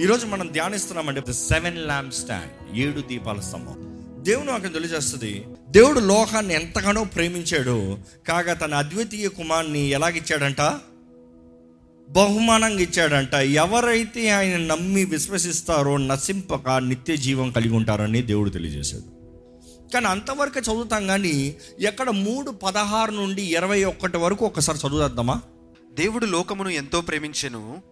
ఈరోజు మనం ధ్యానిస్తున్నామంటే ద సెవెన్ ల్యాంప్ స్టాండ్ ఏడు దీపాల స్తంభం. దేవుడు నాకు తెలియజేస్తుంది దేవుడు లోకాన్ని ఎంతగానో ప్రేమించాడు కాగా తన అద్వితీయ కుమార్ని ఎలాగిచ్చాడంట బహుమానంగా ఇచ్చాడంట. ఎవరైతే ఆయన నమ్మి విశ్వసిస్తారో నశింపక నిత్య జీవం కలిగి ఉంటారని దేవుడు తెలియజేశాడు. కానీ అంతవరకు చదువుతాం కానీ ఎక్కడ మూడు పదహారు నుండి ఇరవై ఒక్కటి వరకు ఒకసారి చదువుదామా? దేవుడు లోకమును ఎంతో ప్రేమించెను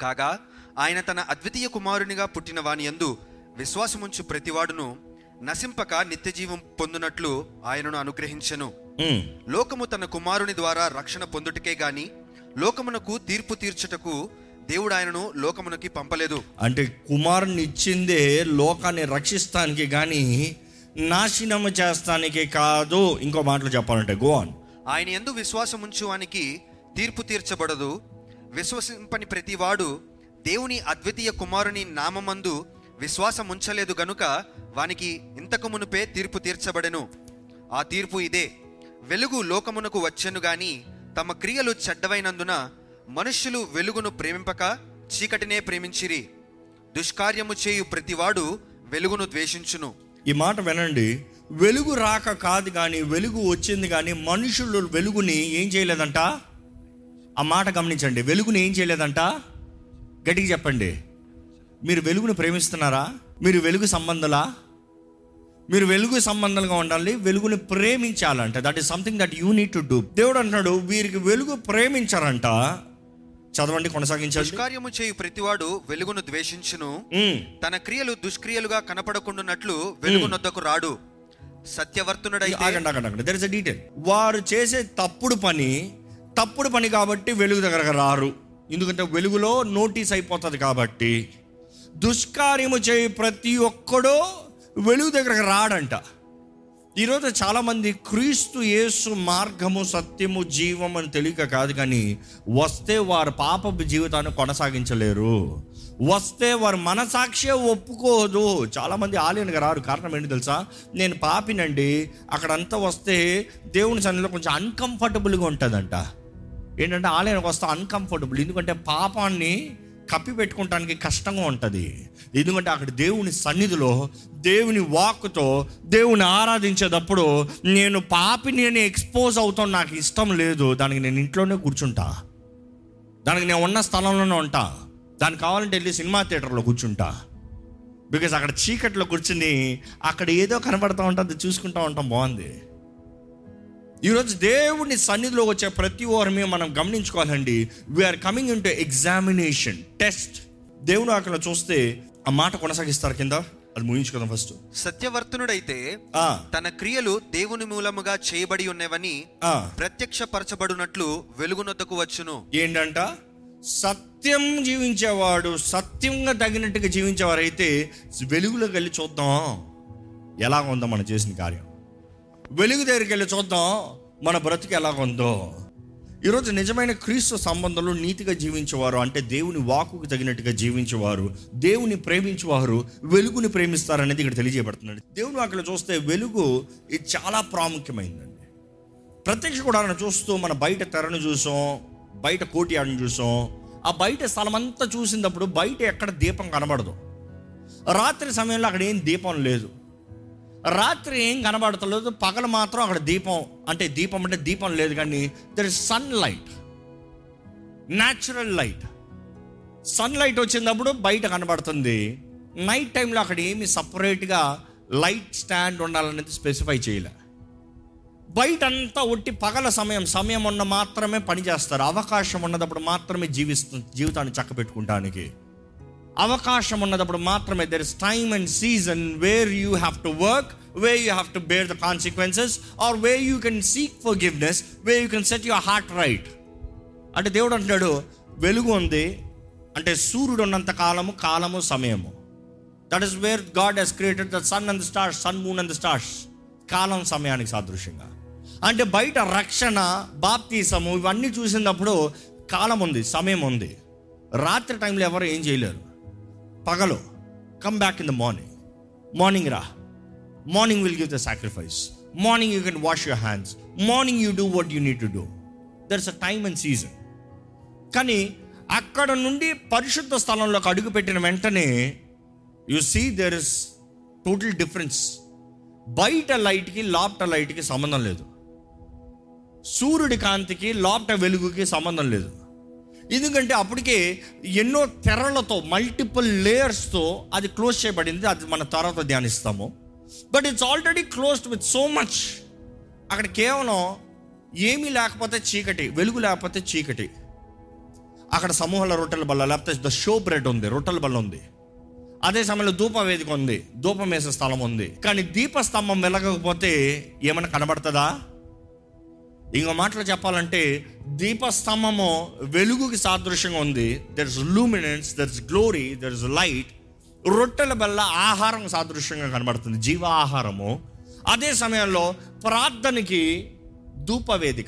కాగా ఆయన తన అద్వితీయ కుమారునిగా పుట్టిన వాని యందు విశ్వాసముంచు ప్రతివాడును నశింపక నిత్యజీవం పొందునట్లు ఆయనను అనుగ్రహించెను. లోకము తన కుమారుని ద్వారా రక్షణ పొందుటకే గాని లోకమునకు తీర్పు తీర్చుటకు దేవుడు ఆయనను లోకమునకి పంపలేదు. అంటే కుమారుని ఇచ్చిందే లోకాన్ని రక్షిస్తానికి కానీ నాశనము చేస్తానికి కాదు. ఇంకో మాటలు చెప్పాలంటే గో ఆన్ ఆయన ఎందు విశ్వాసముంచు వానికి తీర్పు తీర్చబడదు. విశ్వసింపని ప్రతివాడు దేవుని అద్వితీయ కుమారుని నామమందు విశ్వాసముంచలేదు గనుక వానికి ఇంతకు మునుపే తీర్పు తీర్చబడెను. ఆ తీర్పు ఇదే. వెలుగు లోకమునకు వచ్చెను గాని తమ క్రియలు చెడ్డవైనందున మనుష్యులు వెలుగును ప్రేమింపక చీకటినే ప్రేమించిరి. దుష్కార్యము చేయు ప్రతివాడు వెలుగును ద్వేషించును. ఈ మాట వినండి. వెలుగు రాక కాదు కానీ వెలుగు వచ్చింది కానీ మనుషులు వెలుగుని ఏం చేయలేదంట? ఆ మాట గమనించండి. వెలుగుని ఏం చేయలేదంట? గట్టిగా చెప్పండి. మీరు వెలుగును ప్రేమిస్తున్నారా? మీరు వెలుగు సంబంధలా? మీరు వెలుగు సంబంధంగా ఉండాలి వెలుగుని ప్రేమించాలంట. That is something that you need to do దేవుడు అంటున్నాడు వీరికి వెలుగు ప్రేమించారంట. చదవండి కొనసాగించండి. దుష్కార్యము చేయు ప్రతివాడు వెలుగును ద్వేషించును. తన క్రియలు దుష్క్రియలుగా కనపడకుండానట్లు వెలుగునొద్దకు రాడు. సత్యవర్తునుడైతే ఆగండి ఆగండి ఆగండి. దర్ ఇస్ అ డీటెయిల్ వారు చేసే తప్పుడు పని తప్పుడు పని కాబట్టి వెలుగు దగ్గరకు రారు. ఎందుకంటే వెలుగులో నోటీస్ అయిపోతుంది కాబట్టి దుష్కార్యము చేయి ప్రతి ఒక్కడో వెలుగు దగ్గరకు రాడంట. ఈరోజు చాలామంది క్రీస్తు యేసు మార్గము సత్యము జీవం అని తెలియక కాదు కానీ వస్తే వారు పాపపు జీవితాన్ని కొనసాగించలేరు. వస్తే వారు మనసాక్షే ఒప్పుకోదు. చాలామంది ఆలయానికి రారు. కారణం ఏంటి తెలుసా? నేను పాపినండి అక్కడంతా వస్తే దేవుని సన్నిధిలో కొంచెం అన్కంఫర్టబుల్గా ఉంటుందంట. ఏంటంటే ఆలయానికి వస్తే అన్కంఫర్టబుల్ ఎందుకంటే పాపాన్ని కప్పి పెట్టుకోవటానికి కష్టంగా ఉంటుంది. ఎందుకంటే అక్కడ దేవుని సన్నిధిలో దేవుని వాక్కుతో దేవుని ఆరాధించేటప్పుడు నేను పాపి నేను ఎక్స్పోజ్ అవుతాను నాకు ఇష్టం లేదు. దానికి నేను ఇంట్లోనే కూర్చుంటా. దానికి నేను ఉన్న స్థలంలోనే ఉంటా. దానికి కావాలంటే వెళ్ళి సినిమా థియేటర్లో కూర్చుంటా. బికాజ్ అక్కడ చీకట్లో కూర్చుని అక్కడ ఏదో కనబడతా ఉంటుంది చూసుకుంటా ఉంటాం బాగుంది. ఈరోజు దేవుని సన్నిధిలో వచ్చే ప్రతి ఓరమే మనం గమనించుకోవాలండి. We're coming into examination test దేవుడు అక్కడ చూస్తే ఆ మాట కొనసాగిస్తారు కింద? అది ముగించుకుందాం ఫస్ట్ సత్యవర్తునుడైతే ఆ, తన క్రియలు దేవుని మూలముగా చేయబడి ఉన్నవని ఆ. ప్రత్యక్షపరచబడినట్లు వెలుగునొద్దకు వచ్చును. ఏంటంట? సత్యం జీవించేవాడు సత్యంగా తగినట్టుగా జీవించేవారైతే వెలుగులోకి వెళ్ళి చూద్దాం. ఎలా ఉందో మనం చేసిన కార్యం. వెలుగు దగ్గరికి వెళ్ళి చూద్దాం మన బ్రతికి ఎలా ఉందో ఈరోజు నిజమైన క్రీస్తు సంబంధంలో నీతిగా జీవించేవారు అంటే దేవుని వాకుకు తగినట్టుగా జీవించేవారు దేవుని ప్రేమించేవారు వెలుగుని ప్రేమిస్తారనేది ఇక్కడ తెలియజేయబడుతున్నాడు దేవుని వాకులు చూస్తే వెలుగు ఇది చాలా ప్రాముఖ్యమైందండి. ప్రత్యక్ష కూడా చూస్తూ మన బయట తెరను చూసాం బయట కోటి ఆడను చూసాం ఆ బయట స్థలం అంతా చూసినప్పుడు బయట ఎక్కడ దీపం కనబడదు. రాత్రి సమయంలో అక్కడ ఏం దీపం లేదు. రాత్రి ఏం కనబడతలేదు పగలు మాత్రం అక్కడ దీపం అంటే దీపం అంటే దీపం లేదు కానీ there is sunlight natural light sunlight వచ్చినప్పుడు బయట కనబడుతుంది. నైట్ టైంలో అక్కడ ఏమి సపరేట్గా లైట్ స్టాండ్ ఉండాలనేది స్పెసిఫై చేయలే. బయట అంతా ఒట్టి పగల సమయం సమయం ఉన్న మాత్రమే పని చేస్తారు అవకాశం ఉన్నదప్పుడు మాత్రమే జీవిస్తు జీవితాన్ని చక్కబెట్టుకుంటానికి. అవకాశం ఉన్నదప్పుడు మాత్రమే. There is time and season where you have to work where you have to bear the consequences or where you can seek forgiveness where you can set your heart right అంటే దేవుడు అంటున్నాడు వెలుగు ఉంది అంటే సూర్యుడు ఉన్నంత కాలము కాలము సమయము. That is where God has created the sun and stars sun moon and stars కాలం సమయానికి సాదృశ్యంగా. అంటే బయట రక్షణ బాప్తీసము ఇవన్నీ చూసినప్పుడు కాలం ఉంది సమయం ఉంది రాత్రి టైంలో ఎవరు ఏం చేయలేరు. పగలు. Come back in the morning morning రా morning will give the sacrifice morning you can wash your hands morning you do what you need to do there is a time and season కానీ అక్కడ నుండి పరిశుద్ధ స్థలంలోకి అడుగుపెట్టిన వెంటనే you see there is total difference బయట లైట్కి లోపట లైట్కి సంబంధం లేదు. సూర్యుడి కాంతికి లోపట వెలుగుకి సంబంధం లేదు. ఎందుకంటే అప్పటికే ఎన్నో తెరలతో మల్టిపుల్ లేయర్స్తో అది క్లోజ్ చేయబడింది. అది మన తర్వాత ధ్యానిస్తాము. But it's already closed with so much అక్కడ కేవలం ఏమీ లేకపోతే చీకటి వెలుగు లేకపోతే చీకటి. అక్కడ సమూహాల రొట్టెల బల్ల లేకపోతే ద షో బ్రెడ్ ఉంది రొట్టెల బల్ల ఉంది. అదే సమయంలో ధూప వేదిక ఉంది ధూపం వేసే స్థలం ఉంది. కానీ దీపస్తంభం వెలగకపోతే ఏమైనా కనబడుతుందా? ఇంకో మాటలు చెప్పాలంటే దీపస్తంభము వెలుగుకి సాదృశ్యంగా ఉంది. There is luminance there is glory there is light రొట్టెల బల్ల ఆహారం సాదృశ్యంగా కనబడుతుంది. జీవ ఆహారము అదే సమయంలో ప్రార్థనకి ధూపవేదిక.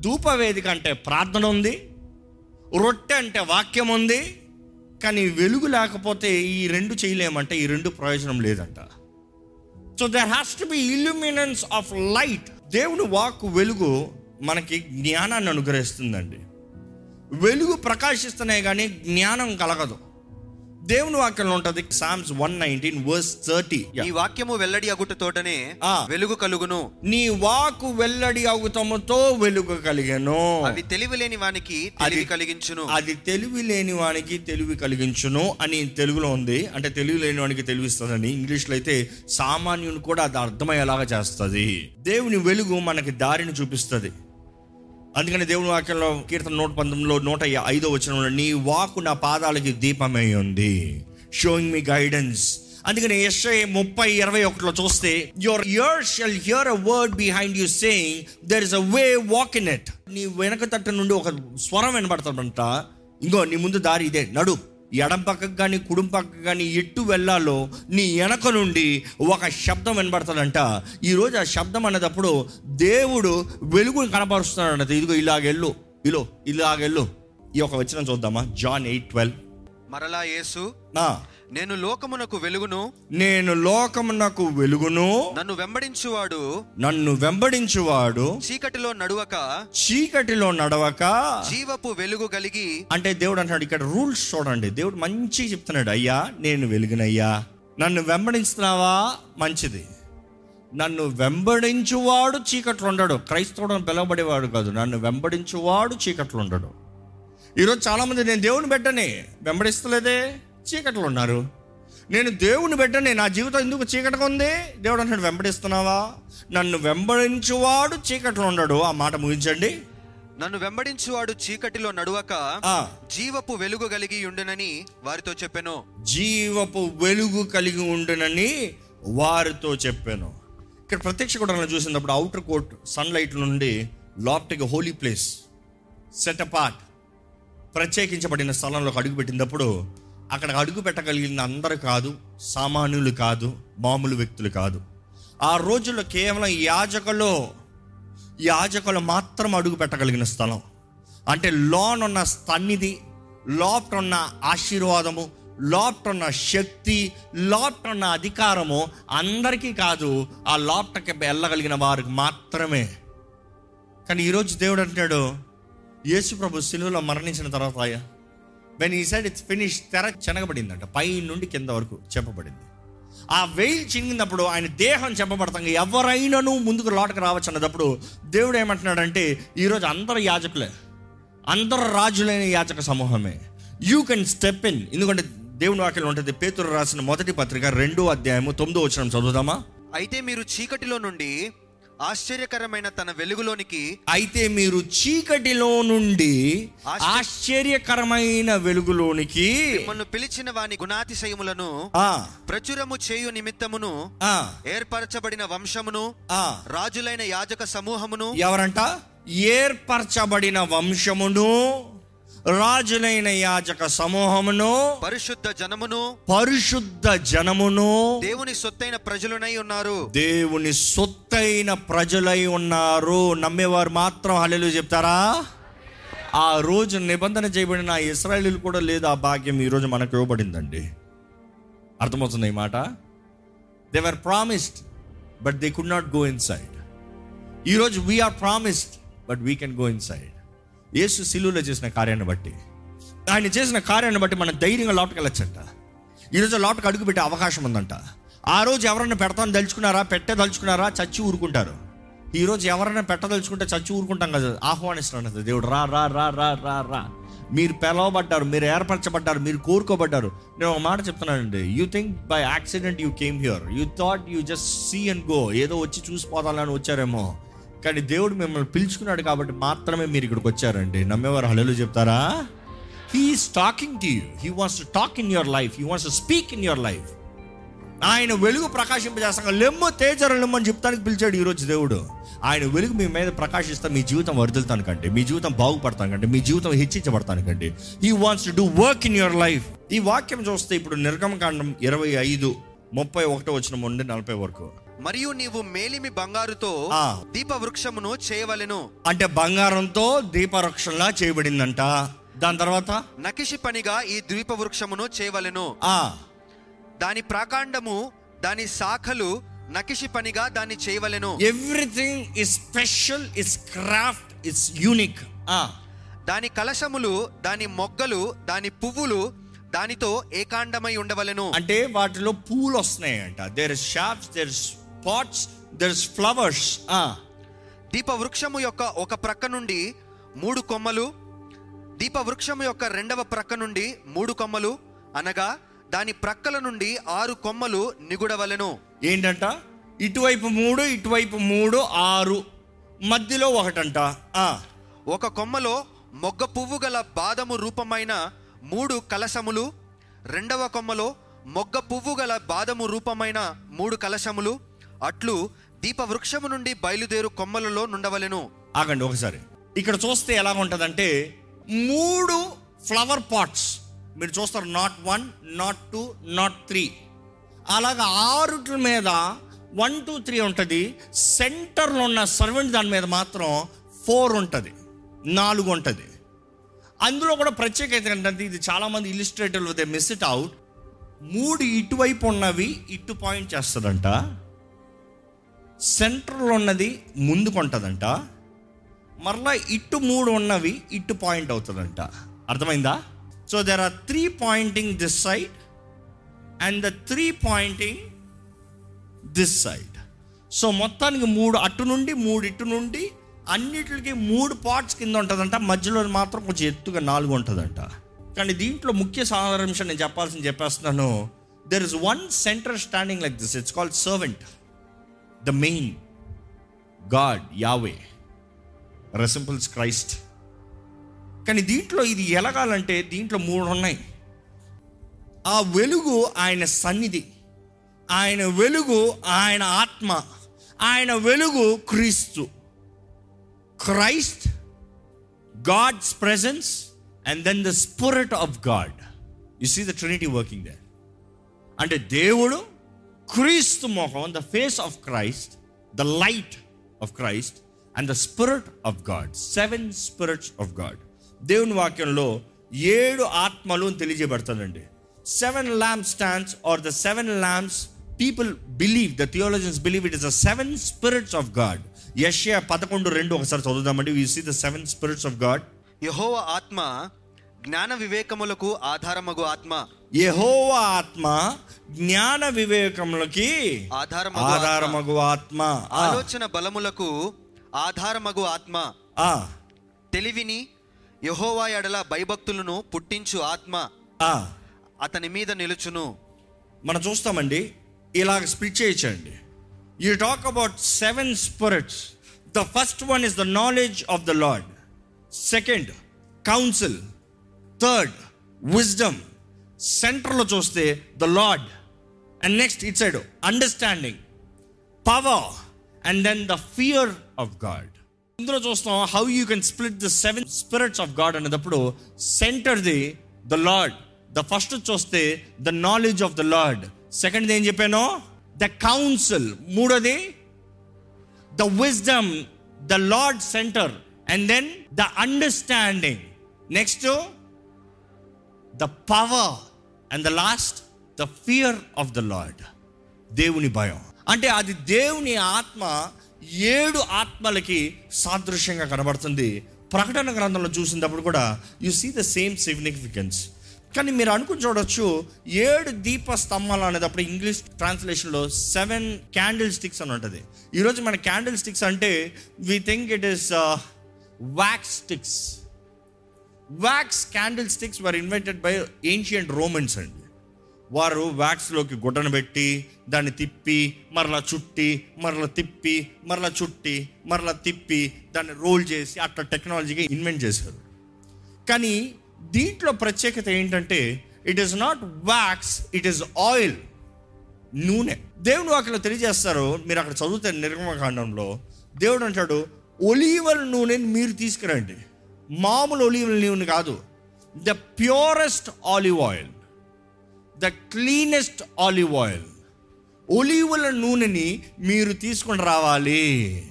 ధూపవేదిక అంటే ప్రార్థన ఉంది. రొట్టె అంటే వాక్యం ఉంది. కానీ వెలుగు లేకపోతే ఈ రెండు చేయలేమంటే ఈ రెండు ప్రయోజనం లేదంట. So there has to be illuminance of light దేవుని వాక్ వెలుగు మనకి జ్ఞానాన్ని అనుగ్రహిస్తుందండి. వెలుగు ప్రకాశిస్తున్నాయి కానీ జ్ఞానం కలగదు. దేవుని వాక్యంలో ఉంటుంది Psalms one nineteen verse thirty ఈ వాక్యము వెల్లడి అగుట తోటనే. వెలుగు కలుగును. నీ వాకు వెల్లడి అవుతముతో వెలుగు కలిగను. అవి తెలివి లేని వానికి తెలివి కలిగించును. అది తెలివి లేని వానికి తెలివి కలిగించును అని తెలుగులో ఉంది. అంటే తెలివి లేని వానికి తెలివిస్తుందని ఇంగ్లీష్లో అయితే సామాన్యుని కూడా అది అర్థమయ్యేలాగా చేస్తుంది. దేవుని వెలుగు మనకి దారిని చూపిస్తుంది. అందుకని దేవుని వాక్యంలో కీర్తన నూట పంతొమ్మిదిలో నూట ఐదో వచ్చిన నీ వాకు నా పాదాలకి దీపమై ఉంది. షోయింగ్ మీ గైడెన్స్ అందుకని ఎస్ఐ ముప్పై ఇరవై ఒకటిలో చూస్తే your ear shall hear a word behind you saying there is a way walk in it నీ వెనక తట్టు నుండి ఒక స్వరం వినబడతాడంట ఇంకో నీ ముందు దారి ఇదే. నడు. ఎడం పక్కకు కానీ కుడి పక్కకు కానీ ఎట్టు వెళ్ళాలో నీ వెనక నుండి ఒక శబ్దం వినబడతాడంట ఈరోజు ఆ శబ్దం అనేటప్పుడు దేవుడు వెలుగుని కనపరుస్తున్నాడు ఇదిగో ఇలాగెళ్ళు. ఇలో ఇలాగెళ్ళు. ఈ ఒక వచ్చిన చూద్దామా? John eight twelve. మరలా యేసు నా. నేను లోకమునకు వెలుగును. నేను లోకమునకు వెలుగును. నన్ను వెంబడించువాడు. నన్ను వెంబడించువాడు. చీకటిలో నడువక. చీకటిలో నడవక. జీవపు వెలుగు కలిగి. అంటే దేవుడు అంటున్నాడు ఇక్కడ రూల్స్ చూడండి. దేవుడు మంచిగా చెప్తున్నాడు అయ్యా నేను వెలుగునయ్యా. నన్ను వెంబడిస్తున్నావా మంచిది. నన్ను వెంబడించువాడు చీకట్లు ఉండడు. క్రైస్తవుడు పిలవబడేవాడు కాదు. నన్ను వెంబడించువాడు చీకట్లు ఉండడు. ఈరోజు చాలామంది నేను దేవుని బిడ్డనే వెంబడిస్తలేదే. చీకట్లు ఉన్నారు. నేను దేవుని బిడ్డనే నా జీవితం ఎందుకు చీకటిగా ఉంది? దేవుడు అంటాడు వెంబడిస్తున్నావా? నన్ను వెంబడించువాడు చీకట్లు ఉండడు ఆ మాట ముగించండి. నన్ను వెంబడించువాడు చీకటిలో నడువక ఆ. జీవపు వెలుగు కలిగి ఉండునని వారితో చెప్పెను. జీవపు వెలుగు కలిగి ఉండునని వారితో చెప్పాను. ఇక్కడ ప్రత్యక్ష కూడా చూసినప్పుడు అవుటర్ కోర్ట్ సన్లైట్ నుండి లోపటికి హోలీ ప్లేస్ సెట్ అపార్ట్ ప్రత్యేకించబడిన స్థలంలోకి అడుగు పెట్టినప్పుడు అక్కడ అడుగు పెట్టగలిగిన అందరు కాదు సామాన్యులు కాదు మామూలు వ్యక్తులు కాదు. ఆ రోజుల్లో కేవలం యాజకులు యాజకులు మాత్రం అడుగు పెట్టగలిగిన స్థలం. అంటే లోన్ ఉన్న సన్నిధి లోపట ఉన్న ఆశీర్వాదము లోపట ఉన్న శక్తి లోపట ఉన్న అధికారము అందరికీ కాదు ఆ లోపటకి వెళ్ళగలిగిన వారికి మాత్రమే. కానీ ఈరోజు దేవుడు అంటాడు యేసు ప్రభు సిలువలో మరణించిన తర్వాత వెన్ ఈ సైడ్ ఇట్స్ ఫినిష్ తెర చెనగబడిందంట. పై నుండి కింద వరకు చెప్పబడింది. ఆ వెయిల్ చింగినప్పుడు ఆయన దేహం చెప్పబడతాం ఎవరైనాను ముందుకు లోటకు రావచ్చు అన్నప్పుడు దేవుడు ఏమంటున్నాడంటే ఈరోజు అందరు యాజకులే. అందరు రాజులైన యాజక సమూహమే. యూ కెన్ స్టెప్ ఇన్ ఎందుకంటే దేవుని వాక్యం ఉంటుంది పేతురు రాసిన మొదటి పత్రిక రెండో అధ్యాయము తొమ్మిదో వచ్చిన చదువుదామా? అయితే మీరు చీకటిలో నుండి ఆశ్చర్యకరమైన తన వెలుగులోనికి అయితే మీరు చీకటిలో నుండి ఆశ్చర్య- ఆశ్చర్యకరమైన వెలుగులోనికి మిమ్మల్ని పిలిచిన వాని గుణాతిశయములను ఆ. ప్రచురము చేయు నిమిత్తమును ఆ. ఏర్పరచబడిన వంశమును ఆ. రాజులైన యాజక సమూహమును ఎవరంట? ఏర్పరచబడిన వంశమును రాజులైన యాజక సమూహమును పరిశుద్ధ జనమును పరిశుద్ధ జనమును దేవుని సొత్తైన ప్రజలునై ఉన్నారు. దేవుని సొత్తైన ప్రజలై ఉన్నారు. నమ్మేవారు మాత్రం హల్లెలూయా చెప్తారా? ఆ రోజు నిబంధన చేయబడిన ఆ ఇస్రాయలీలు కూడా లేదు ఆ భాగ్యం ఈరోజు మనకు ఇవ్వబడిందండి. అర్థమవుతుంది ఈ మాట? They were promised but they could not go inside ఈరోజు we're promised but we can go inside Yesu సిలువులో చేసిన కార్యాన్ని బట్టి. ఆయన చేసిన కార్యాన్ని బట్టి మనం ధైర్యంగా లోటుకు వెళ్ళొచ్చంట. ఈరోజు లోటుకు అడుగు పెట్టే అవకాశం ఉందంట. ఆ రోజు ఎవరైనా పెడతాను తలుచుకున్నారా? పెట్టే తలుచుకున్నారా? చచ్చి ఊరుకుంటారు. ఈరోజు ఎవరైనా పెట్టదలుచుకుంటే చచ్చి ఊరుకుంటాం కదా. ఆహ్వానిస్తున్నాడు దేవుడు. రా రా రా రా రా రా. మీరు పిలవబడ్డారు మీరు ఏర్పరచబడ్డారు మీరు కోరుకోబడ్డారు. నేను ఒక మాట చెప్తున్నానండి. You think by accident you came here you thought you just see and go ఏదో వచ్చి చూసిపోదాలని వచ్చారేమో. కానీ దేవుడు మిమ్మల్ని పిలుచుకున్నాడు కాబట్టి మాత్రమే మీరు ఇక్కడికి వచ్చారండి. నమ్మేవారు హలో చెప్తారా? He's talking to you he wants to talk in your life he wants to speak in your life ఆయన వెలుగు ప్రకాశింపజేస్తాం లెమ్ము తేజర లెమ్మని అని చెప్తానికి పిలిచాడు ఈరోజు దేవుడు. ఆయన వెలుగు మీ మీద ప్రకాశిస్తా మీ జీవితం వర్దిల్తానికంటే మీ జీవితం బాగుపడతానికంటే మీ జీవితం హెచ్చించబడతానికంటే he wants to do work in your life ఈ వాక్యం చూస్తే ఇప్పుడు నిర్గమకాండం ఇరవై ఐదు ముప్పై ఒకటో వచ్చిన నుండి నలభై వరకు. మరియు నీవు మేలిమి బంగారుతో. దీప వృక్షమును చేయవలెను. అంటే బంగారంతో దీపరక్షణలా చేయబడిందంట. దాని తర్వాత? నకిషి పనిగా ఈ ద్వీప వృక్షమును చేయవలెను. ఆ. దాని ప్రాకాండము దాని శాఖలు నకిషి పనిగా దాన్ని చేయవలెను. Everything is special is craft is unique ఆ. దాని కలశములు దాని మొగ్గలు దాని పువ్వులు దానితో ఏకాండమై ఉండవలెను. అంటే వాటిలో పూలు వస్తున్నాయంట. Their shops their pots there is flowers దీప వృక్షము యొక్క ఒక ప్రక్క నుండి మూడు కొమ్మలు దీప వృక్షము యొక్క రెండవ ప్రక్క నుండి మూడు కొమ్మలు అనగా దాని ప్రక్కల నుండి ఆరు కొమ్మలు నిగుడవలెను. ఏంటంట? ఇటువైపు మూడు ఇటువైపు మూడు ఆరు మధ్యలో ఒకటంట. ఒక కొమ్మలో మొగ్గ పువ్వు గల బాదము రూపమైన మూడు కలశములు రెండవ కొమ్మలో మొగ్గ పువ్వు గల బాదము రూపమైన మూడు కలశములు అట్లు దీప వృక్షము నుండి బయలుదేరు కొమ్మలలో నుండవలెను. ఆగండి ఒకసారి. ఇక్కడ చూస్తే ఎలా ఉంటుందంటే మూడు ఫ్లవర్ పాట్స్ మీరు చూస్తారు not one not two not three అలాగా ఆరుట్ల మీద వన్ టూ త్రీ ఉంటుంది. సెంటర్లో ఉన్న సర్వెంట్ దాని మీద మాత్రం ఫోర్ ఉంటుంది. నాలుగు ఉంటుంది. అందులో కూడా ప్రత్యేకత ఏంటంటే ఇది చాలామంది ఇలిస్ట్రేటర్లు దే మిస్ ఇట్ అవుట్ మూడు ఇటువైపు ఉన్నవి ఇటు పాయింట్ చేస్తుందంట. సెంటర్లో ఉన్నది ముందుకు ఉంటుందంట మరలా ఇటు మూడు ఉన్నవి ఇటు పాయింట్ అవుతుందంట. అర్థమైందా? So there are three pointing this side and the three pointing this side so మొత్తానికి మూడు అటు నుండి మూడు ఇటు నుండి అన్నిటికి మూడు పార్ట్స్ కింద ఉంటుందంట. మధ్యలో మాత్రం కొంచెం ఎత్తుగా నాలుగు ఉంటుందంట. కానీ దీంట్లో ముఖ్య సాధారణ నేను చెప్పాల్సింది చెప్పేస్తున్నాను. There is one centre standing like this it's called servant the main God Yahweh resembles Christ కానీ దీంట్లో ఇది ఎలగాలంటే దీంట్లో మూడు ఉన్నాయి ఆ వెలుగు ఆయన సన్నిధి. ఆయన వెలుగు ఆయన ఆత్మ. ఆయన వెలుగు Kristu. Christ God's presence and then the spirit of God you see the Trinity working they అంటే దేవుడు క్రీస్తు మొహం the face of Christ the light of Christ and the spirit of God seven spirits of God దేవుని వాక్యంలో ఏడు ఆత్మలు తెలియజేయబడుతుందండి. Seven lampstands are the seven lamps people believe the theologians believe it is the seven spirits of God Yeshaya పదకొండు రెండు ఒకసారి చదువుదామండి. You see the seven spirits of God Yehova ఆత్మ జ్ఞాన వివేకములకు ఆధారమగు ఆత్మ. యెహోవా ఆత్మ జ్ఞాన వివేకములకి ఆత్మ. ఆధారమగు ఆత్మ. ఆలోచన బలములకు ఆధారమగు ఆత్మ. ఆ, తెలివిని యహోవా ఎడల భయభక్తులను పుట్టించు ఆత్మ. ఆ. అతని మీద నిలుచును. మనం చూస్తామండి. ఇలాగ స్ప్లిట్ చేయొచ్చండి you talk about seven spirits the first one is the knowledge of the Lord second counsel third wisdom సెంటర్లో చూస్తే the Lord and next it side understanding power and then the fear of God ఇందులో చూస్తాం how you can split the seven spirits of God అనేటప్పుడు centre the the Lord the first చూస్తే the knowledge of the Lord second ఏం చెప్పాను? The counsel మూడోది the wisdom the Lord centre and then the understanding next the power and the last the fear of the Lord దేవుని భయం. అంటే అది దేవుని ఆత్మ ఏడు ఆత్మలకి సాదృశ్యంగా కనబడుతుంది. ప్రకటన గ్రంథంలో చూసినప్పుడు కూడా you see the same significance కానీ మీరు అనుకుని చూడొచ్చు ఏడు దీప స్తంభాలు అనేటప్పుడు ఇంగ్లీష్ ట్రాన్స్లేషన్లో సెవెన్ క్యాండిల్ స్టిక్స్ అని ఉంటుంది. ఈరోజు మన క్యాండిల్ స్టిక్స్ అంటే we think it is wax sticks wax candlesticks were invented by ancient Romans అండి. వారు వ్యాక్స్లోకి గుడ్డను పెట్టి దాన్ని తిప్పి మరలా చుట్టి మరలా తిప్పి మరలా చుట్టి మరలా తిప్పి దాన్ని రోల్ చేసి అట్లా టెక్నాలజీగా ఇన్వెంట్ చేశారు. కానీ దీంట్లో ప్రత్యేకత ఏంటంటే it is not wax it is oil నూనె. దేవుడు అక్కడ తెలియజేస్తారు మీరు అక్కడ చదువుతారు నిర్గమకాండంలో దేవుడు అంటాడు ఒలీవల్ నూనెని మీరు తీసుకురండి. మామూలు ఒలివ్ నూనె కాదు. The purest olive oil. The cleanest olive oil. ఒలివుల నూనెని మీరు తీసుకొని రావాలి.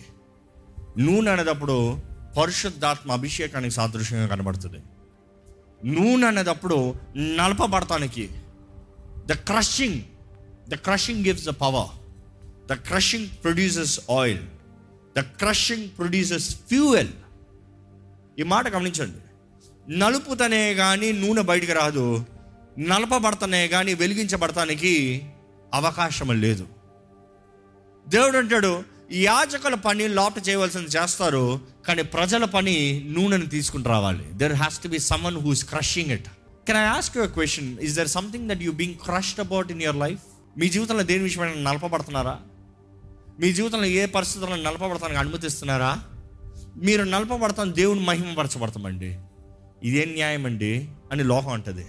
నూనె అనేటప్పుడు పరిశుద్ధాత్మ అభిషేకానికి సాదృశ్యంగా కనబడుతుంది. నూనె అనేటప్పుడు నలపబడటానికి the crushing the crushing gives the power. The crushing produces oil. The crushing produces fuel. ఈ మాట గమనించండి. నలుపుతనే కానీ నూనె బయటికి రాదు. నలపబడతనే కానీ వెలిగించబడటానికి అవకాశం లేదు. దేవుడు అంటాడు యాజకుల పని లోపల చేయవలసింది చేస్తారు కానీ ప్రజల పని నూనెని తీసుకుని రావాలి. There has to be someone who's crushing it can I ask your question is there something that you being crushed about in your life మీ జీవితంలో దేని విషయమైన నలపబడుతున్నారా? మీ జీవితంలో ఏ పరిస్థితుల్లో నలపబడతానికి అనుమతిస్తున్నారా? మీరు నలపబడతాం దేవుని మహిమపరచబడతామండి. ఇదేం న్యాయం అండి అని లోహం అంటది.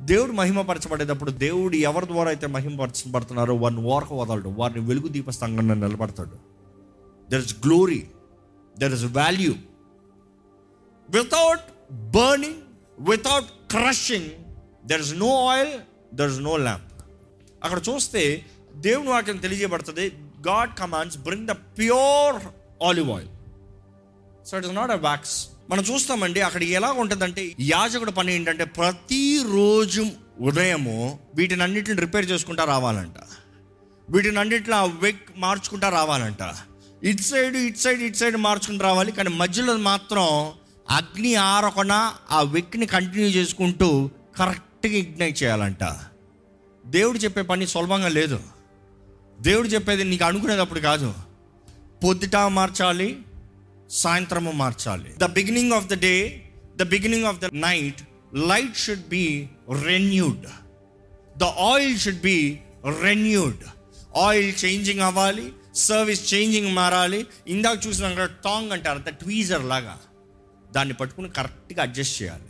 దేవుడు మహిమపరచబడేటప్పుడు దేవుడు ఎవరి ద్వారా అయితే మహిమపరచబడుతున్నారో వారిని ఓరక వదలడు వారిని వెలుగు దీపస్తంగా నిలబడతాడు. There is glory there is value without burning without crushing there is no oil there is no lamp అక్కడ చూస్తే దేవుని వాక్యం తెలియజేయబడుతుంది God commands bring the pure olive oil so it is not a wax మనం చూస్తామండి అక్కడ ఎలా ఉంటుందంటే యాజకుడు పని ఏంటంటే ప్రతిరోజు ఉదయము వీటిని అన్నిటిని రిపేర్ చేసుకుంటా రావాలంట. వీటిని అన్నింటిలో ఆ వెక్ మార్చుకుంటా రావాలంట. It side it side it side మార్చుకుంటూ రావాలి కానీ మధ్యలో మాత్రం అగ్ని ఆరకుండా ఆ వెక్ని కంటిన్యూ చేసుకుంటూ కరెక్ట్గా ఇగ్నైట్ చేయాలంట. దేవుడు చెప్పే పని సులభంగా లేదు. దేవుడు చెప్పేది నీకు అనుకునేటప్పుడు కాదు. పొద్దుట మార్చాలి సాయంత్రము మార్చాలి. The beginning of the day the beginning of the night light should be renewed the oil should be renewed oil changing అవ్వాలి సర్వీస్ చేంజింగ్ మారాలి. ఇందాక చూసిన టాంగ్ అంటారు ద ట్వీజర్ లాగా. దాన్ని పట్టుకుని కరెక్ట్గా అడ్జస్ట్ చేయాలి.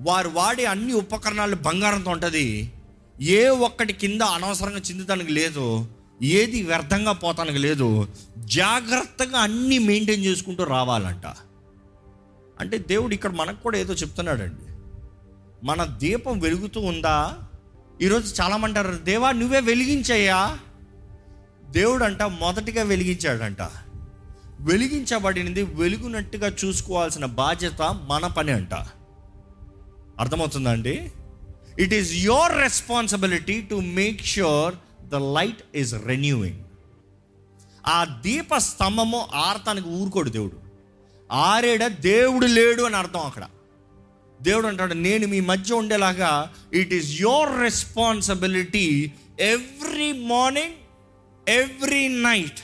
వారు వాడే అన్ని ఉపకరణాలు బంగారంతో ఉంటుంది. ఏ ఒక్కటి కింద అనవసరంగా చిందుతానికి లేదు. ఏది వ్యర్థంగా పోతానికి లేదు జాగ్రత్తగా అన్నీ మెయింటైన్ చేసుకుంటూ రావాలంట. అంటే దేవుడు ఇక్కడ మనకు కూడా ఏదో చెప్తున్నాడండి. మన దీపం వెలుగుతూ ఉందా? ఈరోజు చాలామంటారు దేవా నువ్వే వెలిగించయ్యా. దేవుడు అంట మొదటిగా వెలిగించాడంట. వెలిగించబడినది వెలుగునట్టుగా చూసుకోవాల్సిన బాధ్యత మన పని అంట. అర్థమవుతుందండి it is your responsibility to make sure the light is renewing ఆ దీప స్తంభము ఆరతానికి ఊరుకోడు దేవుడు. ఆరేడ దేవుడు లేడు అని అర్థం అక్కడ. దేవుడు అంటాడు నేను మీ మధ్య ఉండేలాగా it is your responsibility every morning every night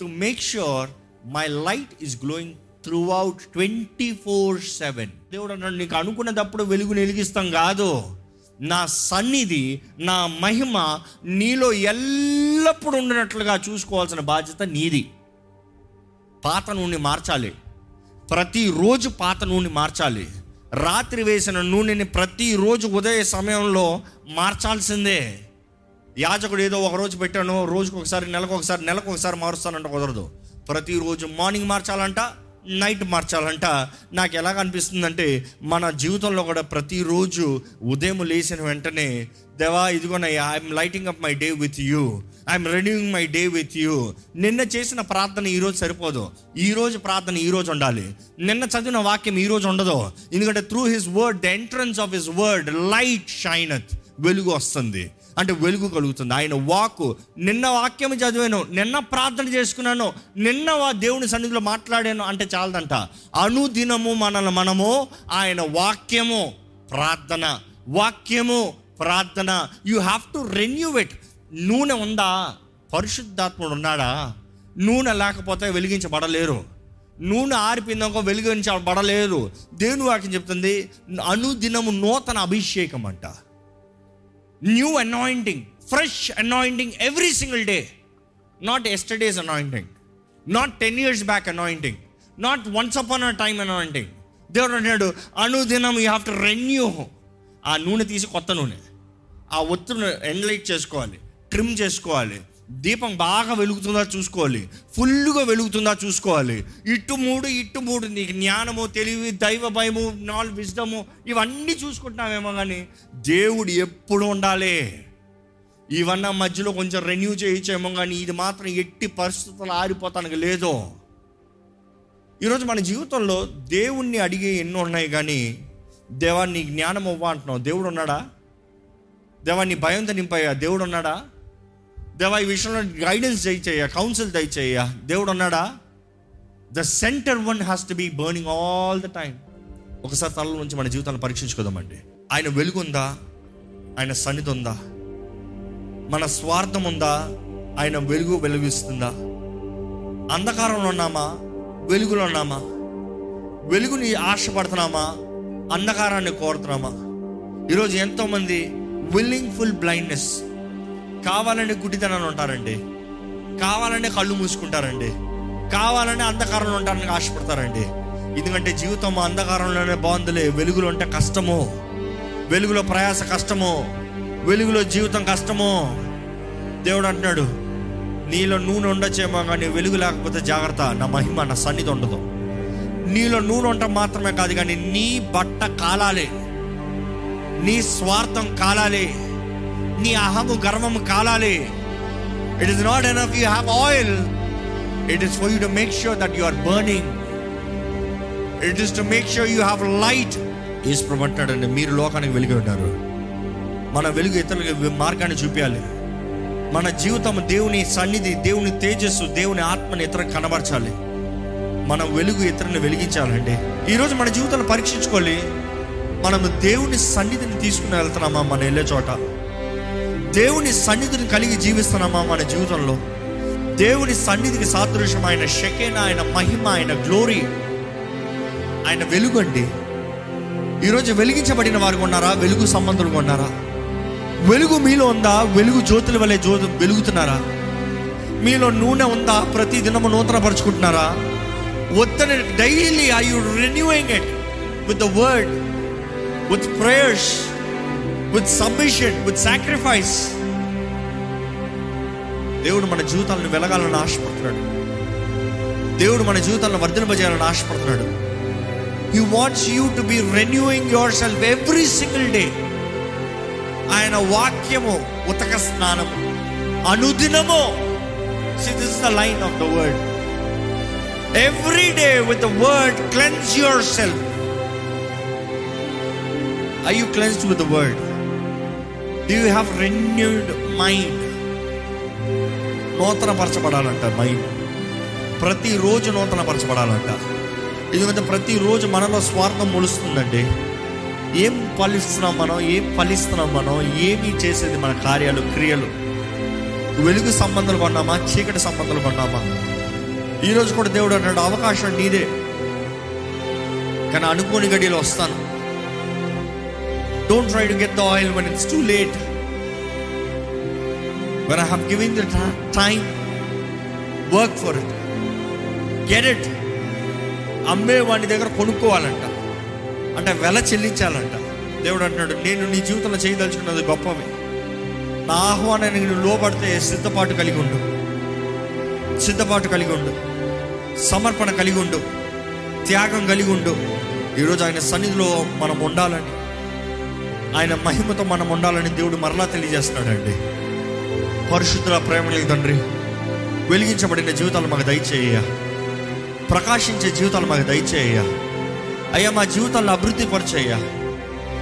to make sure my light is glowing throughout twenty four seven దేవుడు అన్నాడు నీకు అనుకున్నదప్పుడు వెలుగుని వెలిగిస్తాం కాదు. నా సన్నిధి నా మహిమ నీలో ఎల్లప్పుడూ ఉండినట్లుగా చూసుకోవాల్సిన బాధ్యత నీది. పాత నూనె మార్చాలి. ప్రతిరోజు పాత నూనె మార్చాలి. రాత్రి వేసిన నూనెని ప్రతిరోజు ఉదయ సమయంలో మార్చాల్సిందే. యాజకుడు ఏదో ఒక రోజు పెట్టాను రోజుకొకసారి నెలకు ఒకసారి నెలకు ఒకసారి మారుస్తానంట కుదరదు. ప్రతిరోజు మార్నింగ్ మార్చాలంట నైట్ మార్చాలంట. నాకు ఎలాగ అనిపిస్తుందంటే మన జీవితంలో కూడా ప్రతిరోజు ఉదయం లేచిన వెంటనే దేవా ఇదిగోనయ్యా I'm lighting up my day with you I'm renewing my day with you నిన్న చేసిన ప్రార్థన ఈరోజు సరిపోదు. ఈరోజు ప్రార్థన ఈరోజు ఉండాలి. నిన్న చదివిన వాక్యం ఈరోజు ఉండదు. ఎందుకంటే through his word the entrance of his word light shineth వెలుగు వస్తుంది. అంటే వెలుగు కలుగుతుంది. ఆయన వాకు నిన్న వాక్యం చదివాను నిన్న ప్రార్థన చేసుకున్నాను నిన్న వా దేవుని సన్నిధిలో మాట్లాడాను అంటే చాలదంట. అనుదినము మనల్ని మనము ఆయన వాక్యము ప్రార్థన వాక్యము ప్రార్థన. You have to renew it నూనె ఉందా? పరిశుద్ధాత్ముడు ఉన్నాడా? నూనె లేకపోతే వెలిగించబడలేరు. నూనె ఆరిపోయిందనుకో వెలిగించబడలేరు. దేవుని వాక్యం చెప్తుంది అనుదినము నూతన అభిషేకం అంట. new anointing fresh anointing every single day not yesterday's anointing not ten years back anointing not once upon a time anointing దేవుడు అన్నాడు అనుదినం యూ హ్యావ్ టు రెన్యూ ఆ నూనె తీసి కొత్త నూనె ఆ ఒత్తును ఎండ్లైట్ చేసుకోవాలి ట్రిమ్ చేసుకోవాలి దీపం బాగా వెలుగుతుందా చూసుకోవాలి. ఫుల్గా వెలుగుతుందా చూసుకోవాలి. ఇటు మూడు ఇటు మూడు నీకు జ్ఞానము తెలివి దైవ భయము నాలుగు విజ్డము ఇవన్నీ చూసుకుంటున్నామేమో కానీ దేవుడు ఎప్పుడు ఉండాలి? ఇవన్నీ మధ్యలో కొంచెం రెన్యూ చేయించేమో కానీ ఇది మాత్రం ఎట్టి పరిస్థితులు ఆరిపోతానికి లేదు. ఈరోజు మన జీవితంలో దేవుణ్ణి అడిగే ఎన్నో ఉన్నాయి కానీ దేవాన్ని జ్ఞానం ఇవ్వ అంటున్నావు. దేవుడు ఉన్నాడా? దేవాన్ని భయంతో నింపయ్యా దేవుడు ఉన్నాడా? దేవా ఈ విషయంలో గైడెన్స్ దయచేయ కౌన్సిల్ దయచేయ. దేవుడు అన్నాడా? The centre one has to be burning all the time ఒకసారి తల నుంచి మన జీవితాన్ని పరీక్షించుకోదామండి. ఆయన వెలుగు ఉందా ఆయన సన్నిధి ఉందా మన స్వార్థం ఉందా ఆయన వెలుగు వెలుగుస్తుందా? అంధకారంలో ఉన్నామా? వెలుగులో ఉన్నామా? వెలుగుని ఆశపడుతున్నామా? అంధకారాన్ని కోరుతున్నామా? ఈరోజు ఎంతోమంది విల్లింగ్ఫుల్ బ్లైండ్నెస్ కావాలని గుడ్డితనాన్ని ఉంటారండి. కావాలనే కళ్ళు మూసుకుంటారండి. కావాలని అంధకారంలో ఉంటారని ఆశపడతారండి. ఎందుకంటే జీవితం అంధకారంలోనే బాగుందిలే వెలుగులో ఉంటే కష్టము. వెలుగులో ప్రయాస కష్టము. వెలుగులో జీవితం కష్టము. దేవుడు అంటున్నాడు నీలో నూనె ఉండొచ్చేమో కానీ వెలుగు లేకపోతే జాగ్రత్త. నా మహిమ నా సన్నిధి ఉండదు. నీలో నూనె ఉండటం మాత్రమే కాదు కానీ నీ బట్ట కాలాలి. నీ స్వార్థం కాలాలి. నీ అహము గర్వము కాలాలి. It is not enough you have oil it is for you to make sure that you are burning it is to make sure you have light ఈశ్వరం అంటాడండి మీరు లోకానికి వెలిగి ఉన్నారు. మన వెలుగు ఇతరులకు మార్గాన్ని చూపించాలి మన జీవితం దేవుని సన్నిధి దేవుని తేజస్సు దేవుని ఆత్మని ఇతర కనబరచాలి. మన వెలుగు ఇతరుని వెలిగించాలండి. ఈరోజు మన జీవితాన్ని పరీక్షించుకోవాలి. మనం దేవుని సన్నిధిని తీసుకుని వెళ్తున్నామా మన వెళ్ళే చోట? దేవుని సన్నిధిని కలిగి జీవిస్తున్నామా మన జీవితంలో దేవుని సన్నిధికి సాదృశ్యం ఆయన షకేన ఆయన మహిమ ఆయన గ్లోరీ. ఆయన వెలుగు అండి. ఈరోజు వెలిగించబడిన వారు ఉన్నారా? వెలుగు సంబంధులు ఉన్నారా? వెలుగు మీలో ఉందా? వెలుగు జ్యోతుల వలె జ్యో వెలుగుతున్నారా? మీలో నూనె ఉందా? ప్రతి దినము నూతన పరుచుకుంటున్నారా వద్దని daily I you renewing it with the word with prayers with submission with sacrifice దేవుడు మన జీవితాలను వెలగాలని ఆశపడుతున్నాడు. దేవుడు మన జీవితాలను వర్ధనపజేయాలని ఆశపడుతున్నాడు. He wants you to be renewing yourself every single day ఆయన వాక్యము ఉతక స్నానము అనుదినము this the line of the word. Every day with the word cleanse yourself I you cleansed with the word do you have renewed mind నూతనపరచబడాలంట mind ప్రతిరోజు నూతనపరచబడాలంట. ఎందుకంటే ప్రతిరోజు మనలో స్వార్థం ముడుస్తుందండి ఏం ఫలిస్తున్నాం మనం? ఏం ఫలిస్తున్నాం మనం? ఏమి చేసేది మన కార్యాలు క్రియలు? వెలుగు సంబంధాలు కొన్నామా? చీకటి సంబంధాలు కొన్నామా? ఈరోజు కూడా దేవుడు అన్నాడు అవకాశం నీదే. కానీ అనుకోని గడియలు వస్తాను. Don't try to get the oil one it's too late when I have giving the time work for it get it అమ్మే వాడి దగ్గర కొనుక్కోవాలంట. అంటే వెల చెల్లించాలంట. దేవుడు అంటున్నాడు నేను నీ జీవితంలో చేయదలుచుకున్నది గొప్పవి. నా ఆహ్వానానికి నువ్వు లోపడితే సిద్ధపాటు కలిగి ఉండు. సిద్ధపాటు కలిగి ఉండు. సమర్పణ కలిగి ఉండు. త్యాగం కలిగి ఉండు. ఈరోజు ఆయన సన్నిధిలో మనం ఉండాలని ఆయన మహిమతో మనం ఉండాలని దేవుడు మరలా తెలియజేస్తున్నాడండి. పరిశుద్ధుల ప్రేమ తండ్రి వెలిగించబడిన జీవితాలు మాకు దయచేయ ప్రకాశించే జీవితాలు మాకు దయచేయ అయ్యా మా జీవితాలను అభివృద్ధి పరిచేయ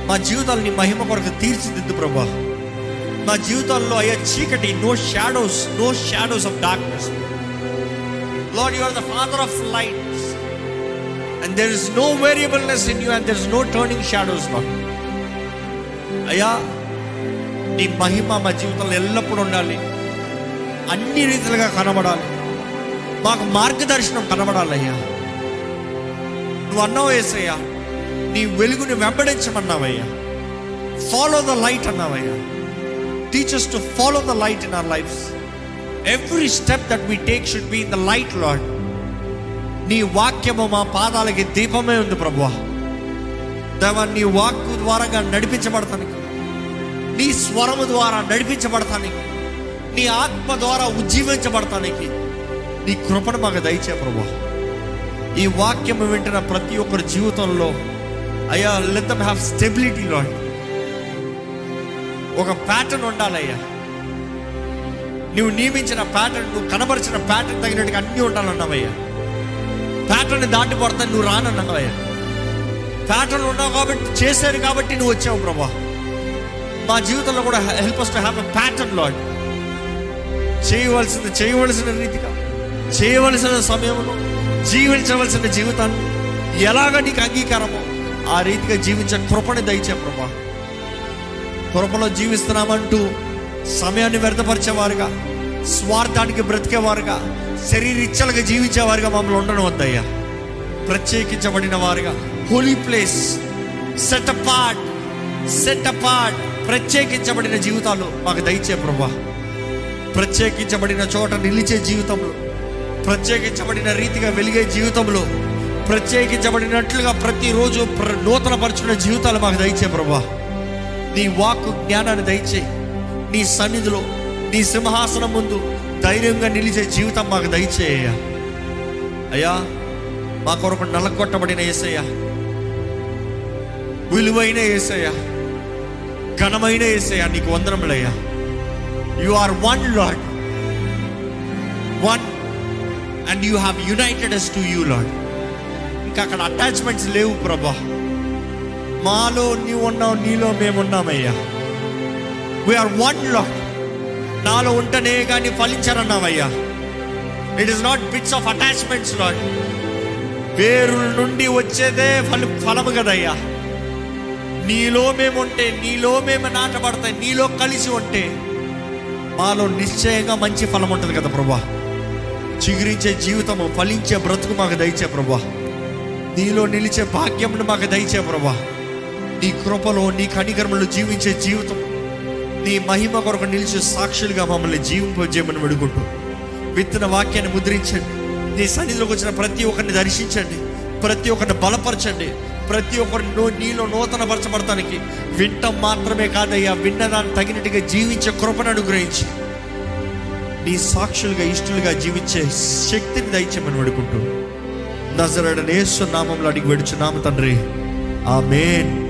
మా జీవితాలని మహిమ కొరకు తీర్చిదిద్దు ప్రభా. మా జీవితాల్లో అయ్యా చీకటి no shadows no shadows of darkness lord you are the father of lights and there is no variableness in you and there is no turning shadows lord అయ్యా నీ మహిమ మా జీవితంలో ఎల్లప్పుడూ ఉండాలి. అన్ని రీతిలుగా కనబడాలి. మాకు మార్గదర్శనం కనబడాలయ్యా. నువ్వు అన్నావు ఏసయ్యా నీ వెలుగుని వెంబడించమన్నావయ్యా. Follow the light అన్నావయ్యా. Teachers to follow the light in our life every step that we take should be in the light lord నీ వాక్యము మా పాదాలకి దీపమే ఉంది ప్రభువా. దేవా నీ వాక్కు ద్వారా నడిపించబడతానికి. నీ స్వరము ద్వారా నడిపించబడతానికి. నీ ఆత్మ ద్వారా ఉజ్జీవించబడతానికి. నీ కృపను మాకు దయచే ప్రభా. ఈ వాక్యం వింటున్న ప్రతి ఒక్కరి జీవితంలో అయ్యా let them have stability lord ఒక ప్యాటర్న్ ఉండాలయ్యా. నువ్వు నియమించిన ప్యాటర్న్ నువ్వు కనబరిచిన ప్యాటర్న్ తగినట్టుగా అన్నీ ఉండాలన్నావయ్యా. ప్యాటర్న్ దాటి పడతాను నువ్వు రానన్నావయ్యా. ప్యాటర్న్ ఉన్నావు కాబట్టి చేశారు కాబట్టి నువ్వు వచ్చావు ప్రభా. మా జీవితంలో కూడా help us to have a pattern lord చేయవలసింది చేయవలసిన రీతిగా చేయవలసిన సమయంలో జీవించవలసిన జీవితాన్ని ఎలాగ నీకు అంగీకారమో ఆ రీతిగా జీవించే కృపని దయచే ప్రభా. కృపలో జీవిస్తున్నామంటూ సమయాన్ని వ్యర్థపరిచేవారుగా స్వార్థానికి బ్రతికేవారుగా శరీరిచ్చలుగా జీవించేవారుగా మమ్మల్ని ఉండడం వద్దయ్యా ప్రత్యేకించబడిన వారుగా holy place set apart set apart ప్రత్యేకించబడిన జీవితాలు మాకు దయచే ప్రభా. ప్రత్యేకించబడిన చోట నిలిచే జీవితంలో ప్రత్యేకించబడిన రీతిగా వెలిగే జీవితంలో ప్రత్యేకించబడినట్లుగా ప్రతిరోజు ప్ర- నూతనపరచుకునే జీవితాలు మాకు దయచే ప్రభా. నీ వాక్కు జ్ఞానాన్ని దయచే నీ సన్నిధిలో నీ సింహాసనం ముందు ధైర్యంగా నిలిచే జీవితం మాకు దయచేయ అయ్యా. మా కొరకు నలగొట్టబడిన ఏసయ్యా. విలువైన ఏసయ్య ఘనమైన ఏసయ్య నీకు వందనములయ్యా. You are one lord one and you have united us to you lord ఇంకా అక్కడ అటాచ్మెంట్స్ లేవు ప్రభా. మాలో నీవు ఉన్నావు నీలో మేము ఉన్నామయ్యా. వీఆర్ వన్ లాడ్ నాలో ఉంటేనే కానీ ఫలించరన్నావయ్యా. It is not bits of attachments lord వేరుల నుండి వచ్చేదే ఫలి ఫలము కదయ్యా. నీలో మేము ఉంటే నీలో మేము నాటబడతాయి నీలో కలిసి ఉంటే మాలో నిశ్చయంగా మంచి ఫలం ఉంటుంది కదా ప్రభా. చిగురించే జీవితము ఫలించే బ్రతుకు మాకు దయచే ప్రభా. నీలో నిలిచే భాగ్యమును మాకు దయచే ప్రభా. నీ కృపలో నీ కనికర్మలు జీవించే జీవితం నీ మహిమ కొరకు నిలిచే సాక్షులుగా మమ్మల్ని జీవింపజేయమని వేడుకుంటూ విత్తన వాక్యాన్ని ముద్రించండి. నీ సన్నిధిలోకి వచ్చిన ప్రతి ఒక్కరిని దర్శించండి. ప్రతి ఒక్కరిని బలపరచండి. ప్రతి ఒక్కరిని నూ- నీలో నూతన పరచబడటానికి వింటం మాత్రమే కాదయ్యా విన్నదాన్ని తగినట్టుగా జీవించే కృపను అనుగ్రహించి. నీ సాక్షులుగా ఇష్టలుగా జీవించే శక్తిని దయచేయమని వేడుకుంటూ. నజరడనేశ్వర నామంలో అడిగి నామ తండ్రి. ఆమేన్.